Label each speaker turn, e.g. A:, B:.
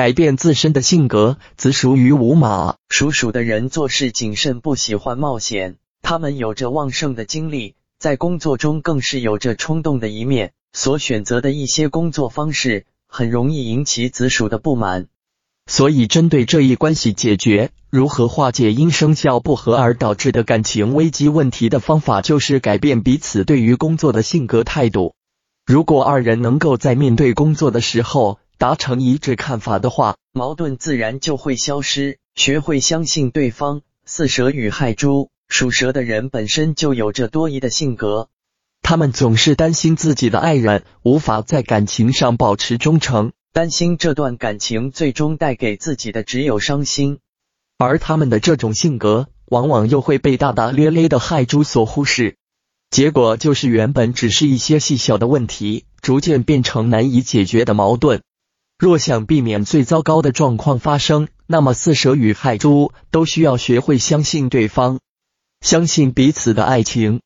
A: 改变自身的性格。子属于午马，
B: 属鼠的人做事谨慎，不喜欢冒险。他们有着旺盛的精力，在工作中更是有着冲动的一面。所选择的一些工作方式，很容易引起子鼠的不满。
A: 所以，针对这一关系解决，如何化解因生肖不合而导致的感情危机问题的方法，就是改变彼此对于工作的性格态度。如果二人能够在面对工作的时候达成一致看法的话，
B: 矛盾自然就会消失。学会相信对方。巳蛇与亥猪，属蛇的人本身就有着多疑的性格，
A: 他们总是担心自己的爱人无法在感情上保持忠诚。
B: 担心这段感情最终带给自己的只有伤心，
A: 而他们的这种性格往往又会被大大咧咧的害猪所忽视，结果就是原本只是一些细小的问题，逐渐变成难以解决的矛盾。若想避免最糟糕的状况发生，那么四蛇与亥猪都需要学会相信对方，相信彼此的爱情，